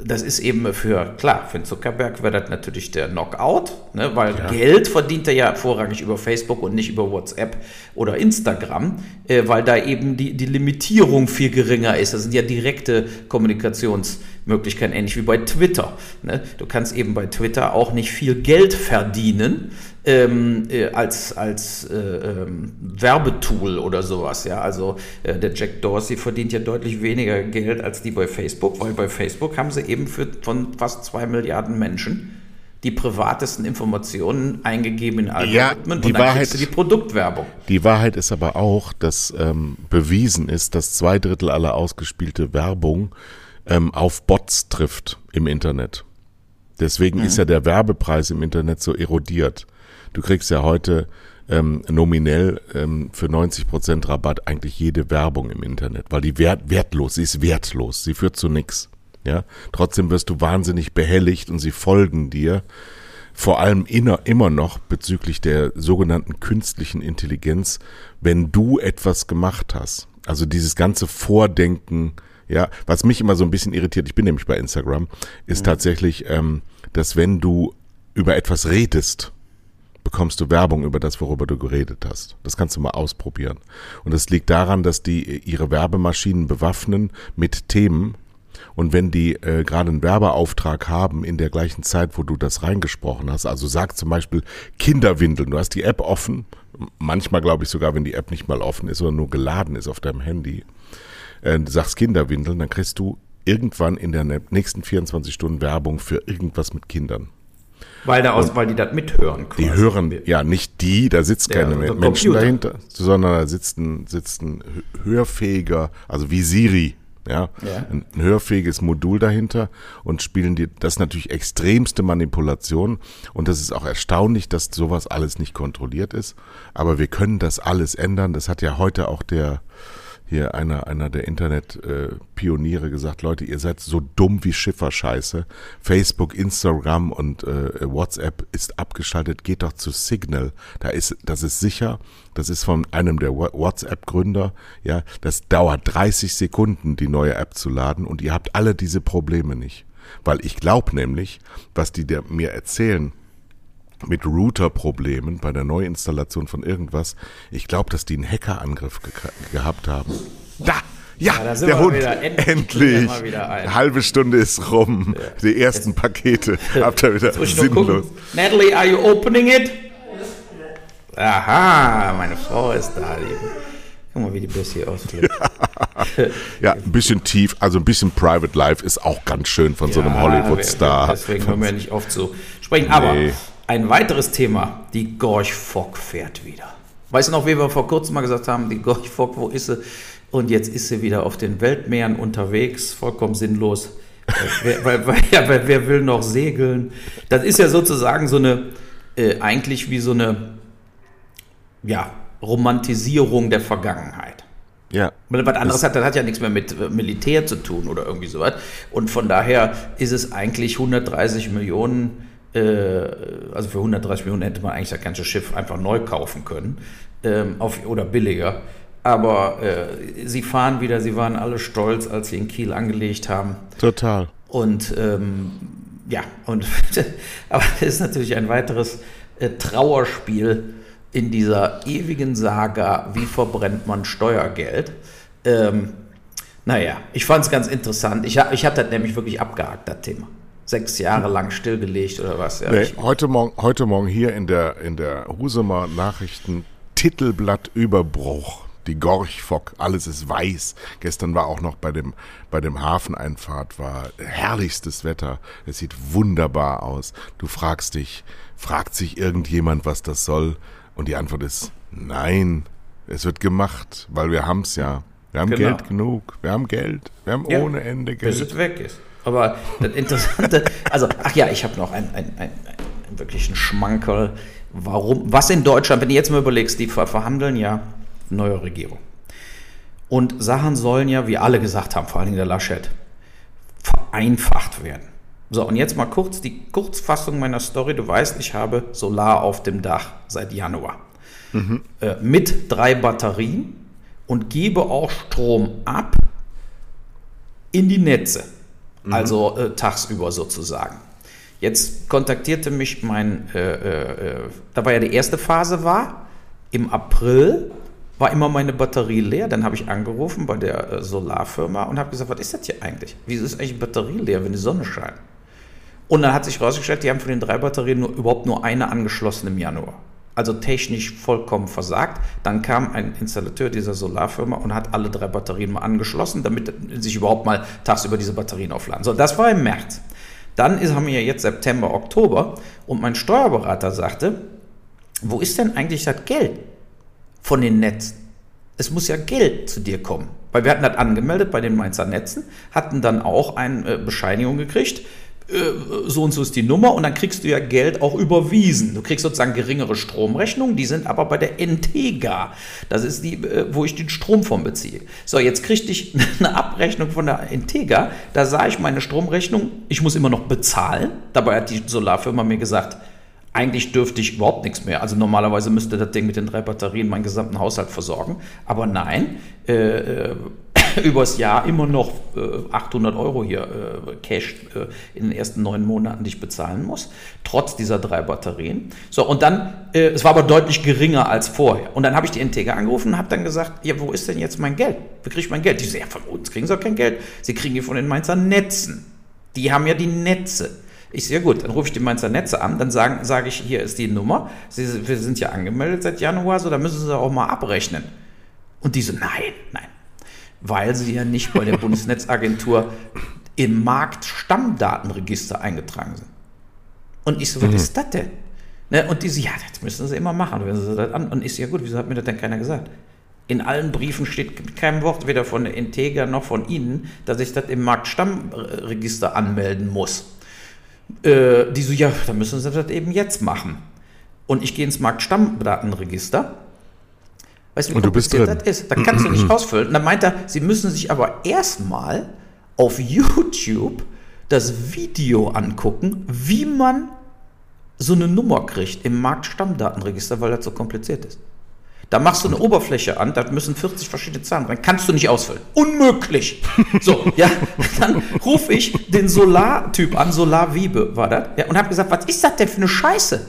B: das ist eben für, klar, für Zuckerberg wäre das natürlich der Knockout, ne, weil ja. Geld verdient er ja vorrangig über Facebook und nicht über WhatsApp oder Instagram, äh, weil da eben die, die Limitierung viel geringer ist. Das sind ja direkte Kommunikationsmöglichkeiten, ähnlich wie bei Twitter. Ne? Du kannst eben bei Twitter auch nicht viel Geld verdienen, ähm, äh, als, als äh, ähm, Werbetool oder sowas. Ja? Also äh, der Jack Dorsey verdient ja deutlich weniger Geld als die bei Facebook, weil bei Facebook haben sie eben für, von fast zwei Milliarden Menschen die privatesten Informationen eingegeben in
A: Algorithmen ja, die
B: und dann
A: Wahrheit,
B: du die Produktwerbung.
A: Die Wahrheit ist aber auch, dass ähm, bewiesen ist, dass zwei Drittel aller ausgespielte Werbung ähm, auf Bots trifft im Internet. Deswegen mhm. ist ja der Werbepreis im Internet so erodiert. Du kriegst ja heute ähm, nominell ähm, für 90 Prozent Rabatt eigentlich jede Werbung im Internet, weil die wert, wertlos, sie ist wertlos, sie führt zu nichts. Ja, trotzdem wirst du wahnsinnig behelligt und sie folgen dir. Vor allem inner, immer noch bezüglich der sogenannten künstlichen Intelligenz, wenn du etwas gemacht hast. Also dieses ganze Vordenken, ja, was mich immer so ein bisschen irritiert, ich bin nämlich bei Instagram, ist mhm. tatsächlich, ähm, dass wenn du über etwas redest, bekommst du Werbung über das, worüber du geredet hast. Das kannst du mal ausprobieren. Und es liegt daran, dass die ihre Werbemaschinen bewaffnen mit Themen. Und wenn die äh, gerade einen Werbeauftrag haben in der gleichen Zeit, wo du das reingesprochen hast, also sag zum Beispiel Kinderwindeln, du hast die App offen, manchmal glaube ich sogar, wenn die App nicht mal offen ist oder nur geladen ist auf deinem Handy, äh, du sagst Kinderwindeln, dann kriegst du irgendwann in der nächsten 24 Stunden Werbung für irgendwas mit Kindern.
B: Weil, da aus, weil die das mithören.
A: Quasi. Die hören, ja, nicht die, da sitzt keine ja, Menschen Computer. dahinter, sondern da sitzt ein, sitzt ein hörfähiger, also wie Siri, ja, ja, ein hörfähiges Modul dahinter und spielen die, das ist natürlich extremste Manipulation und das ist auch erstaunlich, dass sowas alles nicht kontrolliert ist, aber wir können das alles ändern, das hat ja heute auch der, hier einer, einer der Internet-Pioniere äh, gesagt, Leute, ihr seid so dumm wie Schifferscheiße. Facebook, Instagram und äh, WhatsApp ist abgeschaltet, geht doch zu Signal. Da ist, das ist sicher, das ist von einem der WhatsApp-Gründer, ja, das dauert 30 Sekunden, die neue App zu laden und ihr habt alle diese Probleme nicht. Weil ich glaube nämlich, was die mir erzählen, mit Router-Problemen bei der Neuinstallation von irgendwas. Ich glaube, dass die einen Hackerangriff ge gehabt haben. Da! Ja, ja der Hund. Wieder, endlich. endlich. Eine halbe Stunde ist rum. Ja. Die ersten Pakete. Habt ihr wieder sinnlos.
B: Natalie, are you opening it? Aha, meine Frau ist da. Guck mal, wie die Bus hier ausflippt.
A: ja, ein bisschen tief, also ein bisschen Private Life ist auch ganz schön von ja, so einem Hollywood-Star.
B: Deswegen hören wir nicht oft zu sprechen. Nee. Aber ein weiteres Thema, die Gorch Fock fährt wieder. Weißt du noch, wie wir vor kurzem mal gesagt haben, die Gorch Fock, wo ist sie? Und jetzt ist sie wieder auf den Weltmeeren unterwegs, vollkommen sinnlos. wer, weil, weil, ja, weil, wer will noch segeln? Das ist ja sozusagen so eine, äh, eigentlich wie so eine, ja, Romantisierung der Vergangenheit. Ja. Was anderes hat, das hat ja nichts mehr mit äh, Militär zu tun oder irgendwie sowas. Und von daher ist es eigentlich 130 Millionen also für 130 Millionen hätte man eigentlich das ganze Schiff einfach neu kaufen können ähm, auf, oder billiger. Aber äh, sie fahren wieder, sie waren alle stolz, als sie in Kiel angelegt haben.
A: Total.
B: Und ähm, ja, und aber das ist natürlich ein weiteres äh, Trauerspiel in dieser ewigen Saga, wie verbrennt man Steuergeld. Ähm, Naja, ich fand es ganz interessant. Ich, ich habe das nämlich wirklich abgehakt, das Thema. Sechs Jahre lang stillgelegt oder was?
A: Ja, nee, heute, Morgen, heute Morgen hier in der, in der Husumer Nachrichten Titelblatt Überbruch. Die Gorchfock, alles ist weiß. Gestern war auch noch bei dem, bei dem Hafeneinfahrt war herrlichstes Wetter. Es sieht wunderbar aus. Du fragst dich, fragt sich irgendjemand, was das soll? Und die Antwort ist nein. Es wird gemacht, weil wir haben's ja. Wir haben genau. Geld genug. Wir haben Geld. Wir haben ja, ohne Ende Geld.
B: Bis es weg ist. Aber das Interessante, also, ach ja, ich habe noch einen ein, ein, ein, wirklichen Schmankerl. Warum, was in Deutschland, wenn du jetzt mal überlegst, die verhandeln ja neue Regierung. Und Sachen sollen ja, wie alle gesagt haben, vor allem der Laschet, vereinfacht werden. So, und jetzt mal kurz die Kurzfassung meiner Story. Du weißt, ich habe Solar auf dem Dach seit Januar. Mhm. Äh, mit drei Batterien und gebe auch Strom ab in die Netze. Mhm. Also äh, tagsüber sozusagen. Jetzt kontaktierte mich mein, äh, äh, äh, da war ja die erste Phase war, im April war immer meine Batterie leer. Dann habe ich angerufen bei der äh, Solarfirma und habe gesagt, was ist das hier eigentlich? Wieso ist eigentlich Batterie leer, wenn die Sonne scheint? Und dann hat sich herausgestellt, die haben von den drei Batterien nur, überhaupt nur eine angeschlossen im Januar also technisch vollkommen versagt. Dann kam ein Installateur dieser Solarfirma und hat alle drei Batterien mal angeschlossen, damit sich überhaupt mal tagsüber diese Batterien aufladen. So, das war im März. Dann ist, haben wir ja jetzt September, Oktober und mein Steuerberater sagte, wo ist denn eigentlich das Geld von den Netzen? Es muss ja Geld zu dir kommen. Weil wir hatten das angemeldet bei den Mainzer Netzen, hatten dann auch eine äh, Bescheinigung gekriegt, so und so ist die Nummer und dann kriegst du ja Geld auch überwiesen. Du kriegst sozusagen geringere Stromrechnungen, die sind aber bei der Entega. Das ist die, äh, wo ich den Strom von beziehe. So, jetzt kriegte ich eine Abrechnung von der Entega. Da sah ich meine Stromrechnung, ich muss immer noch bezahlen. Dabei hat die Solarfirma mir gesagt, eigentlich dürfte ich überhaupt nichts mehr. Also normalerweise müsste das Ding mit den drei Batterien meinen gesamten Haushalt versorgen. Aber nein, äh, äh übers Jahr immer noch äh, 800 Euro hier äh, Cash äh, in den ersten neun Monaten, die ich bezahlen muss, trotz dieser drei Batterien. So, und dann, äh, es war aber deutlich geringer als vorher. Und dann habe ich die Integra angerufen und habe dann gesagt, ja, wo ist denn jetzt mein Geld? Wie kriege ich mein Geld? Die sagen, ja, von uns kriegen sie auch kein Geld. Sie kriegen die von den Mainzer Netzen. Die haben ja die Netze. Ich sehe, gut, dann rufe ich die Mainzer Netze an, dann sage sag ich, hier ist die Nummer. Sie, wir sind ja angemeldet seit Januar, so da müssen Sie auch mal abrechnen. Und die so, nein, nein, weil sie ja nicht bei der Bundesnetzagentur im Marktstammdatenregister eingetragen sind. Und ich so, was mhm. ist das denn? Ne? Und die so, ja, das müssen sie immer machen. Und ich so, ja gut, wieso hat mir das denn keiner gesagt? In allen Briefen steht kein Wort, weder von der Integra noch von Ihnen, dass ich das im Marktstammregister anmelden muss. Äh, die so, ja, dann müssen Sie das eben jetzt machen. Und ich gehe ins Marktstammdatenregister Weißt du, wie
A: drin.
B: das ist? Da kannst du nicht ausfüllen. Und dann meint er, sie müssen sich aber erstmal auf YouTube das Video angucken, wie man so eine Nummer kriegt im Marktstammdatenregister, weil das so kompliziert ist. Da machst du eine Oberfläche an, da müssen 40 verschiedene Zahlen rein. Kannst du nicht ausfüllen. Unmöglich. So, ja, dann rufe ich den Solartyp an, Solarwiebe war das, ja, und habe gesagt, was ist das denn für eine Scheiße?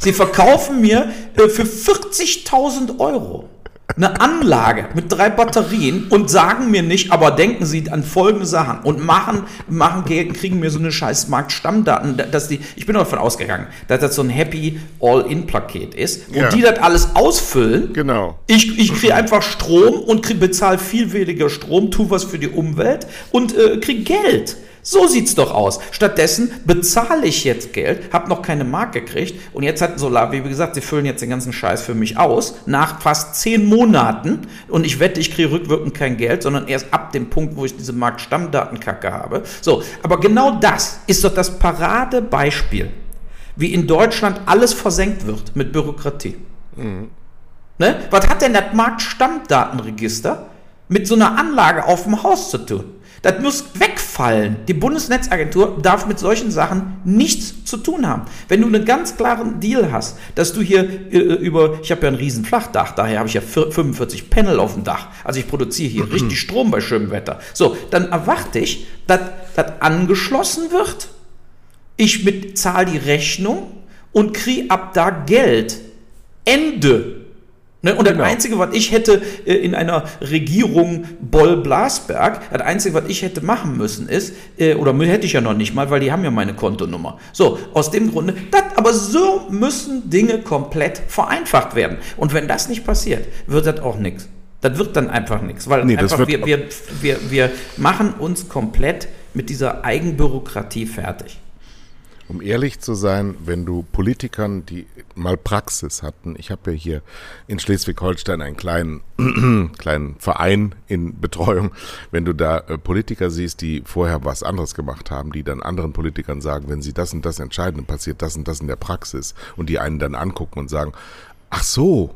B: Sie verkaufen mir äh, für 40.000 Euro eine Anlage mit drei Batterien und sagen mir nicht, aber denken Sie an folgende Sachen und machen, machen kriegen mir so eine scheiß Marktstammdaten, dass die, ich bin davon ausgegangen, dass das so ein Happy All-In-Paket ist und ja. die das alles ausfüllen.
A: Genau.
B: Ich, ich kriege einfach Strom und bezahle viel weniger Strom, tu was für die Umwelt und äh, kriege Geld. So sieht's doch aus. Stattdessen bezahle ich jetzt Geld, habe noch keine Mark gekriegt und jetzt hat Solar, wie gesagt, sie füllen jetzt den ganzen Scheiß für mich aus, nach fast zehn Monaten und ich wette, ich kriege rückwirkend kein Geld, sondern erst ab dem Punkt, wo ich diese Marktstammdatenkacke habe. So, aber genau das ist doch das Paradebeispiel, wie in Deutschland alles versenkt wird mit Bürokratie. Mhm. Ne? Was hat denn das Marktstammdatenregister mit so einer Anlage auf dem Haus zu tun? Das muss wegfallen. Die Bundesnetzagentur darf mit solchen Sachen nichts zu tun haben. Wenn du einen ganz klaren Deal hast, dass du hier äh, über, ich habe ja ein riesen Flachdach, daher habe ich ja 45 Panel auf dem Dach. Also ich produziere hier richtig Strom bei schönem Wetter. So, dann erwarte ich, dass das angeschlossen wird. Ich zahle die Rechnung und kriege ab da Geld. Ende. Ne? Und das genau. Einzige, was ich hätte äh, in einer Regierung Boll-Blasberg, das Einzige, was ich hätte machen müssen, ist, äh, oder hätte ich ja noch nicht mal, weil die haben ja meine Kontonummer. So, aus dem Grunde, das, aber so müssen Dinge komplett vereinfacht werden. Und wenn das nicht passiert, wird das auch nichts. Das wird dann einfach nichts, weil nee, einfach wir, wir, wir, wir machen uns komplett mit dieser Eigenbürokratie fertig.
A: Um ehrlich zu sein, wenn du Politikern, die mal Praxis hatten, ich habe ja hier in Schleswig-Holstein einen kleinen, kleinen Verein in Betreuung, wenn du da äh, Politiker siehst, die vorher was anderes gemacht haben, die dann anderen Politikern sagen, wenn sie das und das entscheiden, dann passiert das und das in der Praxis und die einen dann angucken und sagen, ach so,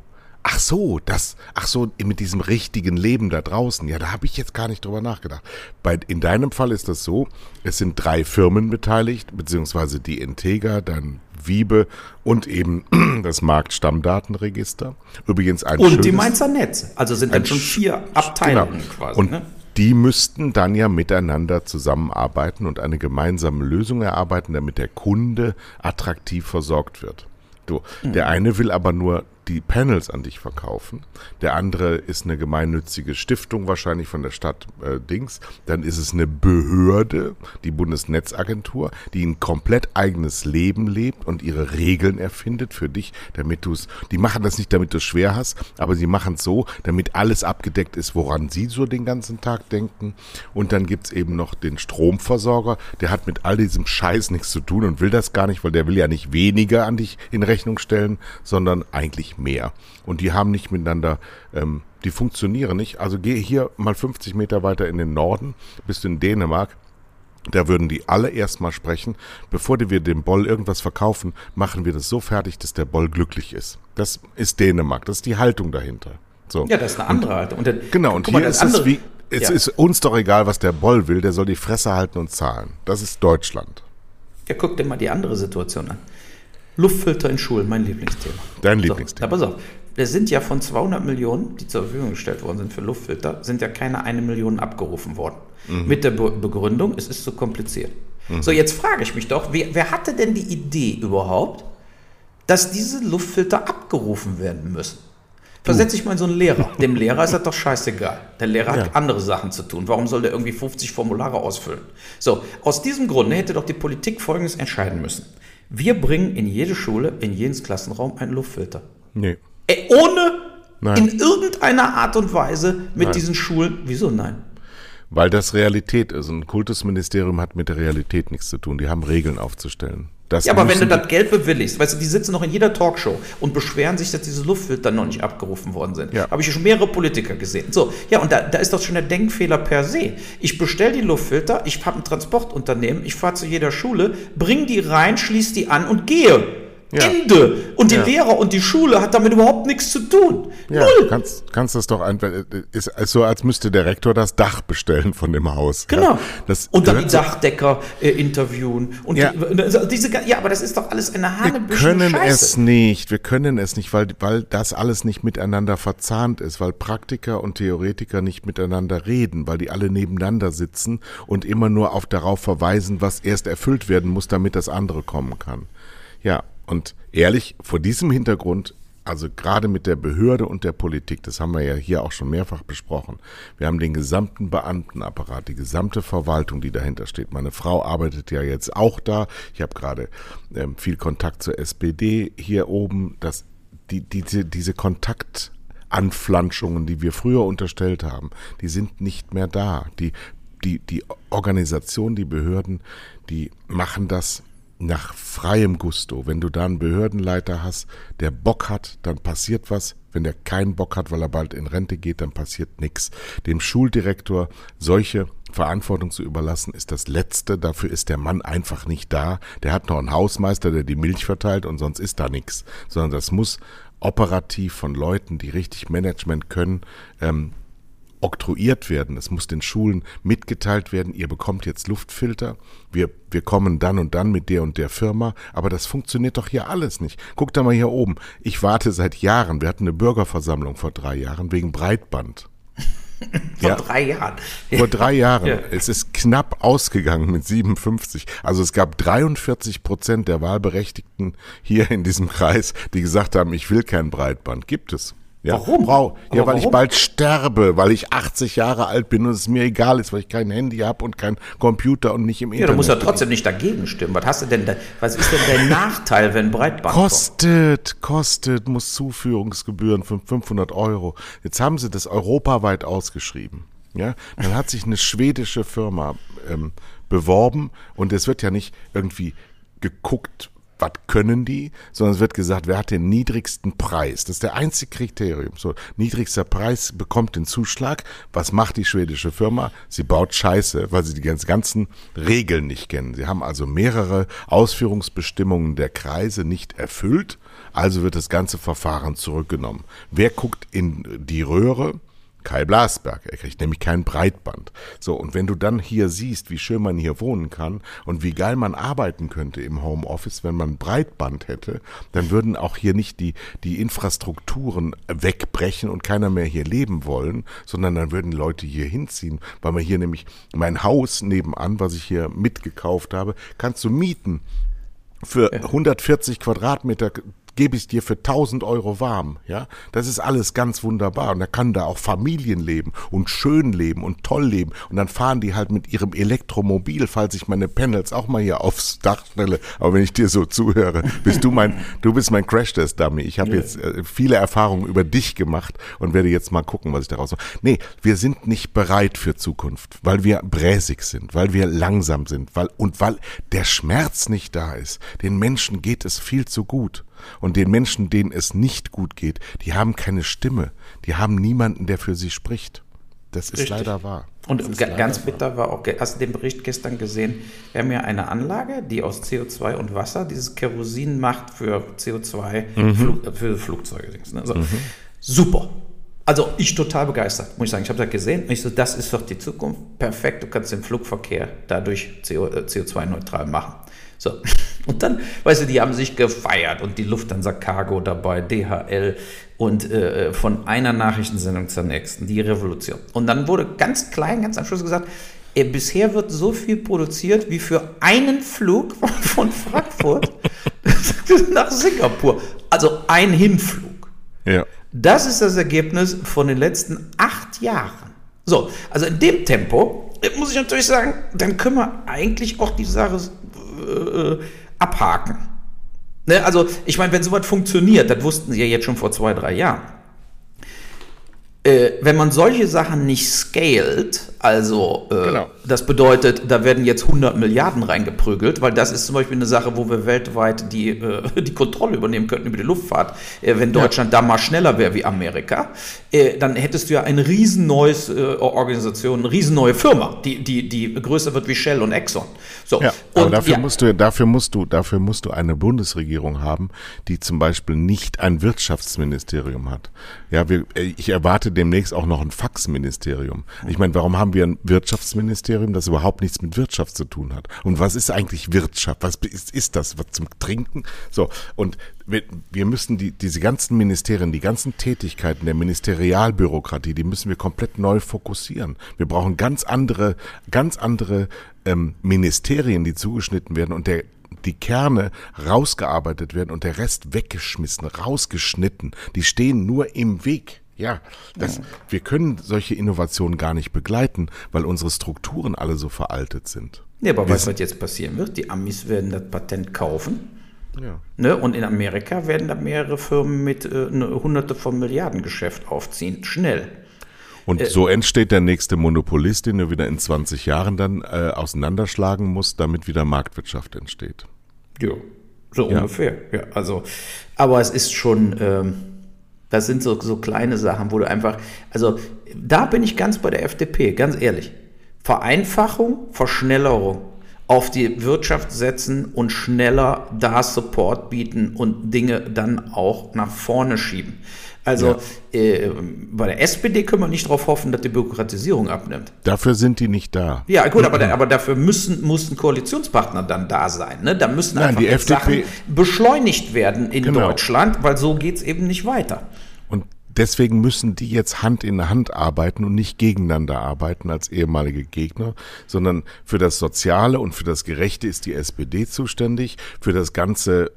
A: Ach so, das, ach so, mit diesem richtigen Leben da draußen. Ja, da habe ich jetzt gar nicht drüber nachgedacht. Bei, in deinem Fall ist das so, es sind drei Firmen beteiligt, beziehungsweise die Integra, dann Wiebe und eben das Marktstammdatenregister. Übrigens ein
B: Und die Mainzer Netz. Also sind dann schon vier Abteilungen genau. quasi.
A: Und ne? die müssten dann ja miteinander zusammenarbeiten und eine gemeinsame Lösung erarbeiten, damit der Kunde attraktiv versorgt wird. Du, mhm. Der eine will aber nur die Panels an dich verkaufen. Der andere ist eine gemeinnützige Stiftung, wahrscheinlich von der Stadt äh, Dings. Dann ist es eine Behörde, die Bundesnetzagentur, die ein komplett eigenes Leben lebt und ihre Regeln erfindet für dich, damit du es. Die machen das nicht, damit du es schwer hast, aber sie machen es so, damit alles abgedeckt ist, woran sie so den ganzen Tag denken. Und dann gibt's eben noch den Stromversorger, der hat mit all diesem Scheiß nichts zu tun und will das gar nicht, weil der will ja nicht weniger an dich in Rechnung stellen, sondern eigentlich mehr. Und die haben nicht miteinander, ähm, die funktionieren nicht. Also geh hier mal 50 Meter weiter in den Norden, bist du in Dänemark. Da würden die alle erstmal sprechen, bevor wir dem Boll irgendwas verkaufen, machen wir das so fertig, dass der Boll glücklich ist. Das ist Dänemark, das ist die Haltung dahinter. So.
B: Ja, das ist eine andere Haltung.
A: Genau, und hier ist andere, es wie, es ja. ist uns doch egal, was der Boll will, der soll die Fresse halten und zahlen. Das ist Deutschland.
B: Ja, guck dir mal die andere Situation an. Luftfilter in Schulen, mein Lieblingsthema.
A: Dein Lieblingsthema.
B: So, aber so, wir sind ja von 200 Millionen, die zur Verfügung gestellt worden sind für Luftfilter, sind ja keine eine Million abgerufen worden. Mhm. Mit der Be Begründung, es ist zu kompliziert. Mhm. So, jetzt frage ich mich doch, wer, wer hatte denn die Idee überhaupt, dass diese Luftfilter abgerufen werden müssen? Versetze ich mal in so einen Lehrer. Dem Lehrer ist das doch scheißegal. Der Lehrer ja. hat andere Sachen zu tun. Warum soll der irgendwie 50 Formulare ausfüllen? So, aus diesem Grunde hätte doch die Politik Folgendes entscheiden müssen. Wir bringen in jede Schule, in jedes Klassenraum einen Luftfilter.
A: Nee.
B: Äh, ohne nein. in irgendeiner Art und Weise mit nein. diesen Schulen. Wieso nein?
A: Weil das Realität ist. Ein Kultusministerium hat mit der Realität nichts zu tun. Die haben Regeln aufzustellen.
B: Das ja, aber wenn du das Geld bewilligst, weißt du, die sitzen noch in jeder Talkshow und beschweren sich, dass diese Luftfilter noch nicht abgerufen worden sind. Ja. Habe ich schon mehrere Politiker gesehen. So, ja, und da, da ist doch schon der Denkfehler per se. Ich bestelle die Luftfilter, ich habe ein Transportunternehmen, ich fahre zu jeder Schule, bring die rein, schließe die an und gehe. Ja. Ende. Und die ja. Lehrer und die Schule hat damit überhaupt nichts zu tun.
A: Ja, Null. Kannst, kannst das doch einfach, ist so, als müsste der Rektor das Dach bestellen von dem Haus.
B: Genau. Und dann die Dachdecker äh, interviewen. Und ja. Die, diese, ja, aber das ist doch alles eine
A: Hanebüchen Wir können Scheiße. es nicht. Wir können es nicht, weil, weil das alles nicht miteinander verzahnt ist, weil Praktiker und Theoretiker nicht miteinander reden, weil die alle nebeneinander sitzen und immer nur auf darauf verweisen, was erst erfüllt werden muss, damit das andere kommen kann. Ja, und ehrlich, vor diesem Hintergrund, also gerade mit der Behörde und der Politik, das haben wir ja hier auch schon mehrfach besprochen. Wir haben den gesamten Beamtenapparat, die gesamte Verwaltung, die dahinter steht. Meine Frau arbeitet ja jetzt auch da. Ich habe gerade ähm, viel Kontakt zur SPD hier oben. Das, die, diese, diese Kontaktanflanschungen, die wir früher unterstellt haben, die sind nicht mehr da. Die, die, die Organisation, die Behörden, die machen das nach freiem Gusto. Wenn du da einen Behördenleiter hast, der Bock hat, dann passiert was. Wenn der keinen Bock hat, weil er bald in Rente geht, dann passiert nichts. Dem Schuldirektor solche Verantwortung zu überlassen, ist das Letzte. Dafür ist der Mann einfach nicht da. Der hat noch einen Hausmeister, der die Milch verteilt und sonst ist da nichts. Sondern das muss operativ von Leuten, die richtig Management können, ähm, oktroyiert werden. Es muss den Schulen mitgeteilt werden, ihr bekommt jetzt Luftfilter, wir, wir kommen dann und dann mit der und der Firma, aber das funktioniert doch hier alles nicht. Guckt da mal hier oben. Ich warte seit Jahren, wir hatten eine Bürgerversammlung vor drei Jahren wegen Breitband.
B: Vor ja. drei Jahren.
A: Vor drei Jahren. Ja. Es ist knapp ausgegangen mit 57. Also es gab 43 Prozent der Wahlberechtigten hier in diesem Kreis, die gesagt haben, ich will kein Breitband. Gibt es. Ja,
B: Warum?
A: Frau, ja, weil ich
B: warum?
A: bald sterbe, weil ich 80 Jahre alt bin und es mir egal ist, weil ich kein Handy habe und kein Computer und nicht im
B: Ja,
A: Internet.
B: du musst ja trotzdem nicht dagegen stimmen. Was hast du denn da, was ist denn der Nachteil, wenn Breitband kommt?
A: Kostet, kostet, muss Zuführungsgebühren von 500 Euro. Jetzt haben sie das europaweit ausgeschrieben. Ja, dann hat sich eine schwedische Firma ähm, beworben und es wird ja nicht irgendwie geguckt, was können die, sondern es wird gesagt, wer hat den niedrigsten Preis. Das ist der einzige Kriterium. So, niedrigster Preis bekommt den Zuschlag. Was macht die schwedische Firma? Sie baut Scheiße, weil sie die ganz- ganzen Regeln nicht kennen. Sie haben also mehrere Ausführungsbestimmungen der Kreise nicht erfüllt. Also wird das ganze Verfahren zurückgenommen. Wer guckt in die Röhre? Kai Blasberg. Er kriegt nämlich kein Breitband. So, und wenn du dann hier siehst, wie schön man hier wohnen kann und wie geil man arbeiten könnte im Homeoffice, wenn man Breitband hätte, dann würden auch hier nicht die, die Infrastrukturen wegbrechen und keiner mehr hier leben wollen, sondern dann würden Leute hier hinziehen, weil man hier nämlich mein Haus nebenan, was ich hier mitgekauft habe, kannst du mieten. Für 140 Quadratmeter gebe ich dir für 1000 Euro warm, ja. Das ist alles ganz wunderbar und da kann da auch Familien leben und schön leben und toll leben und dann fahren die halt mit ihrem Elektromobil, falls ich meine Panels auch mal hier aufs Dach stelle. Aber wenn ich dir so zuhöre, bist du mein, du bist mein Crash-Test-Dummy. Ich habe jetzt äh, viele Erfahrungen über dich gemacht und werde jetzt mal gucken, was ich daraus mache. Nee, wir sind nicht bereit für Zukunft, weil wir bräsig sind, weil wir langsam sind, weil, und weil der Schmerz nicht da ist. Den Menschen geht es viel zu gut. Und den Menschen, denen es nicht gut geht, die haben keine Stimme. Die haben niemanden, der für sie spricht. Das ist
B: Richtig.
A: leider wahr.
B: Und
A: leider
B: ganz bitter war auch, hast du den Bericht gestern gesehen? Wir haben ja eine Anlage, die aus CO2 und Wasser dieses Kerosin macht für CO2
A: Mhm.
B: Flug, äh, für Flugzeuge. Ne? So. Super. Also ich total begeistert, muss ich sagen. Ich habe das gesehen und ich so, das ist doch die Zukunft. Perfekt, du kannst den Flugverkehr dadurch CO, äh, CO2-neutral machen. So. Und dann, weißt du, die haben sich gefeiert und die Lufthansa Cargo dabei, DHL und äh, von einer Nachrichtensendung zur nächsten, die Revolution. Und dann wurde ganz klein, ganz am Schluss gesagt, äh, bisher wird so viel produziert wie für einen Flug von Frankfurt nach Singapur. Also ein Hinflug.
A: Ja.
B: Das ist das Ergebnis von den letzten acht Jahren. So, also in dem Tempo äh, muss ich natürlich sagen, dann können wir eigentlich auch die Sache äh, abhaken. Ne, also, ich meine, wenn sowas funktioniert, das wussten sie ja jetzt schon vor zwei, drei Jahren. Äh, wenn man solche Sachen nicht scaled, also äh,
A: Genau.
B: das bedeutet, da werden jetzt 100 Milliarden reingeprügelt, weil das ist zum Beispiel eine Sache, wo wir weltweit die, äh, die Kontrolle übernehmen könnten über die Luftfahrt. Äh, wenn Deutschland da mal schneller wäre wie Amerika, äh, dann hättest du ja ein riesen neues äh, Organisation, eine riesen neue Firma, die, die, die größer wird wie Shell und Exxon. So,
A: Ja, aber
B: und
A: dafür
B: ja,
A: musst du, dafür musst du, dafür musst du eine Bundesregierung haben, die zum Beispiel nicht ein Wirtschaftsministerium hat. Ja, wir, ich erwarte demnächst auch noch ein Faxministerium. Ich meine, warum haben wir ein Wirtschaftsministerium, das überhaupt nichts mit Wirtschaft zu tun hat? Und was ist eigentlich Wirtschaft? Was ist, ist das? Was zum Trinken? So. Und wir, wir müssen die, diese ganzen Ministerien, die ganzen Tätigkeiten der Ministerialbürokratie, die müssen wir komplett neu fokussieren. Wir brauchen ganz andere, ganz andere ähm, Ministerien, die zugeschnitten werden und der die Kerne rausgearbeitet werden und der Rest weggeschmissen, rausgeschnitten. Die stehen nur im Weg. Ja, das, wir können solche Innovationen gar nicht begleiten, weil unsere Strukturen alle so veraltet sind.
B: nee, aber
A: wir
B: weißt du, was jetzt passieren wird? Die Amis werden das Patent kaufen.
A: Ja.
B: Ne? Und in Amerika werden da mehrere Firmen mit äh, ne, hunderte von Milliarden Geschäft aufziehen. Schnell.
A: Und so entsteht der nächste Monopolist, den du wieder in 20 Jahren dann äh, auseinanderschlagen musst, damit wieder Marktwirtschaft entsteht.
B: Ja, so ungefähr. Ja, also, aber es ist schon, ähm, das sind so, so kleine Sachen, wo du einfach, also da bin ich ganz bei der FDP, ganz ehrlich. Vereinfachung, Verschnellerung auf die Wirtschaft setzen und schneller da Support bieten und Dinge dann auch nach vorne schieben. Also äh, bei der SPD können wir nicht darauf hoffen, dass die Bürokratisierung abnimmt.
A: Dafür sind die nicht da.
B: Ja, gut, aber, aber dafür müssen, mussten Koalitionspartner dann da sein. Ne? Da müssen
A: Nein,
B: einfach
A: die
B: jetzt
A: FDP
B: Sachen beschleunigt werden in
A: Genau.
B: Deutschland, weil so geht's eben nicht weiter.
A: Und deswegen müssen die jetzt Hand in Hand arbeiten und nicht gegeneinander arbeiten als ehemalige Gegner, sondern für das Soziale und für das Gerechte ist die SPD zuständig, für das ganze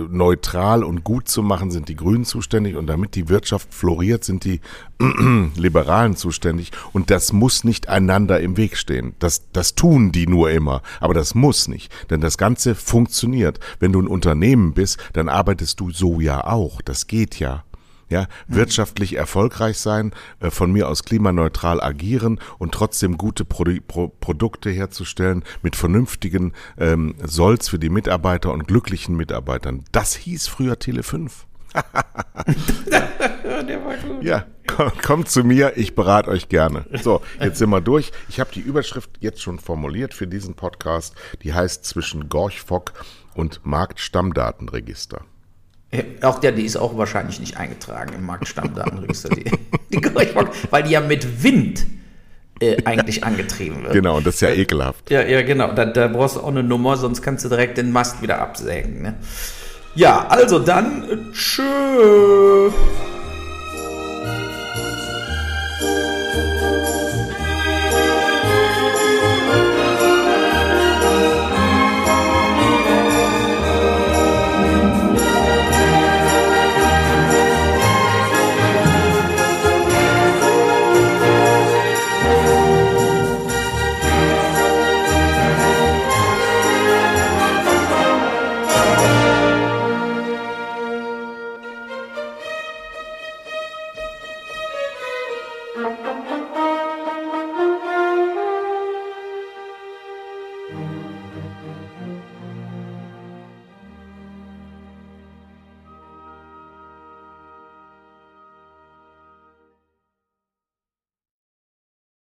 A: umweltneutral und gut zu machen sind die Grünen zuständig. Und damit die Wirtschaft floriert sind die Liberalen zuständig. Und das muss nicht einander im Weg stehen. Das, das tun die nur immer, aber das muss nicht, denn das Ganze funktioniert. Wenn du ein Unternehmen bist, dann arbeitest du so ja auch, das geht ja ja, wirtschaftlich erfolgreich sein, äh, von mir aus klimaneutral agieren und trotzdem gute Pro Pro Produkte herzustellen mit vernünftigen ähm, Solls für die Mitarbeiter und glücklichen Mitarbeitern. Das hieß früher Tele 5. Der war gut. Ja, komm, kommt zu mir, ich berate euch gerne. So, jetzt sind wir durch. Ich habe die Überschrift jetzt schon formuliert für diesen Podcast. Die heißt zwischen Gorchfock und Marktstammdatenregister.
B: Auch der, die ist auch wahrscheinlich nicht eingetragen im Marktstammdatenregister, die, die weil die ja mit Wind äh, eigentlich angetrieben wird.
A: Genau, und das ist ja ekelhaft.
B: Ja, ja, genau. Da, da brauchst du auch eine Nummer, sonst kannst du direkt den Mast wieder absägen. Ne? Ja, also dann äh, tschüss.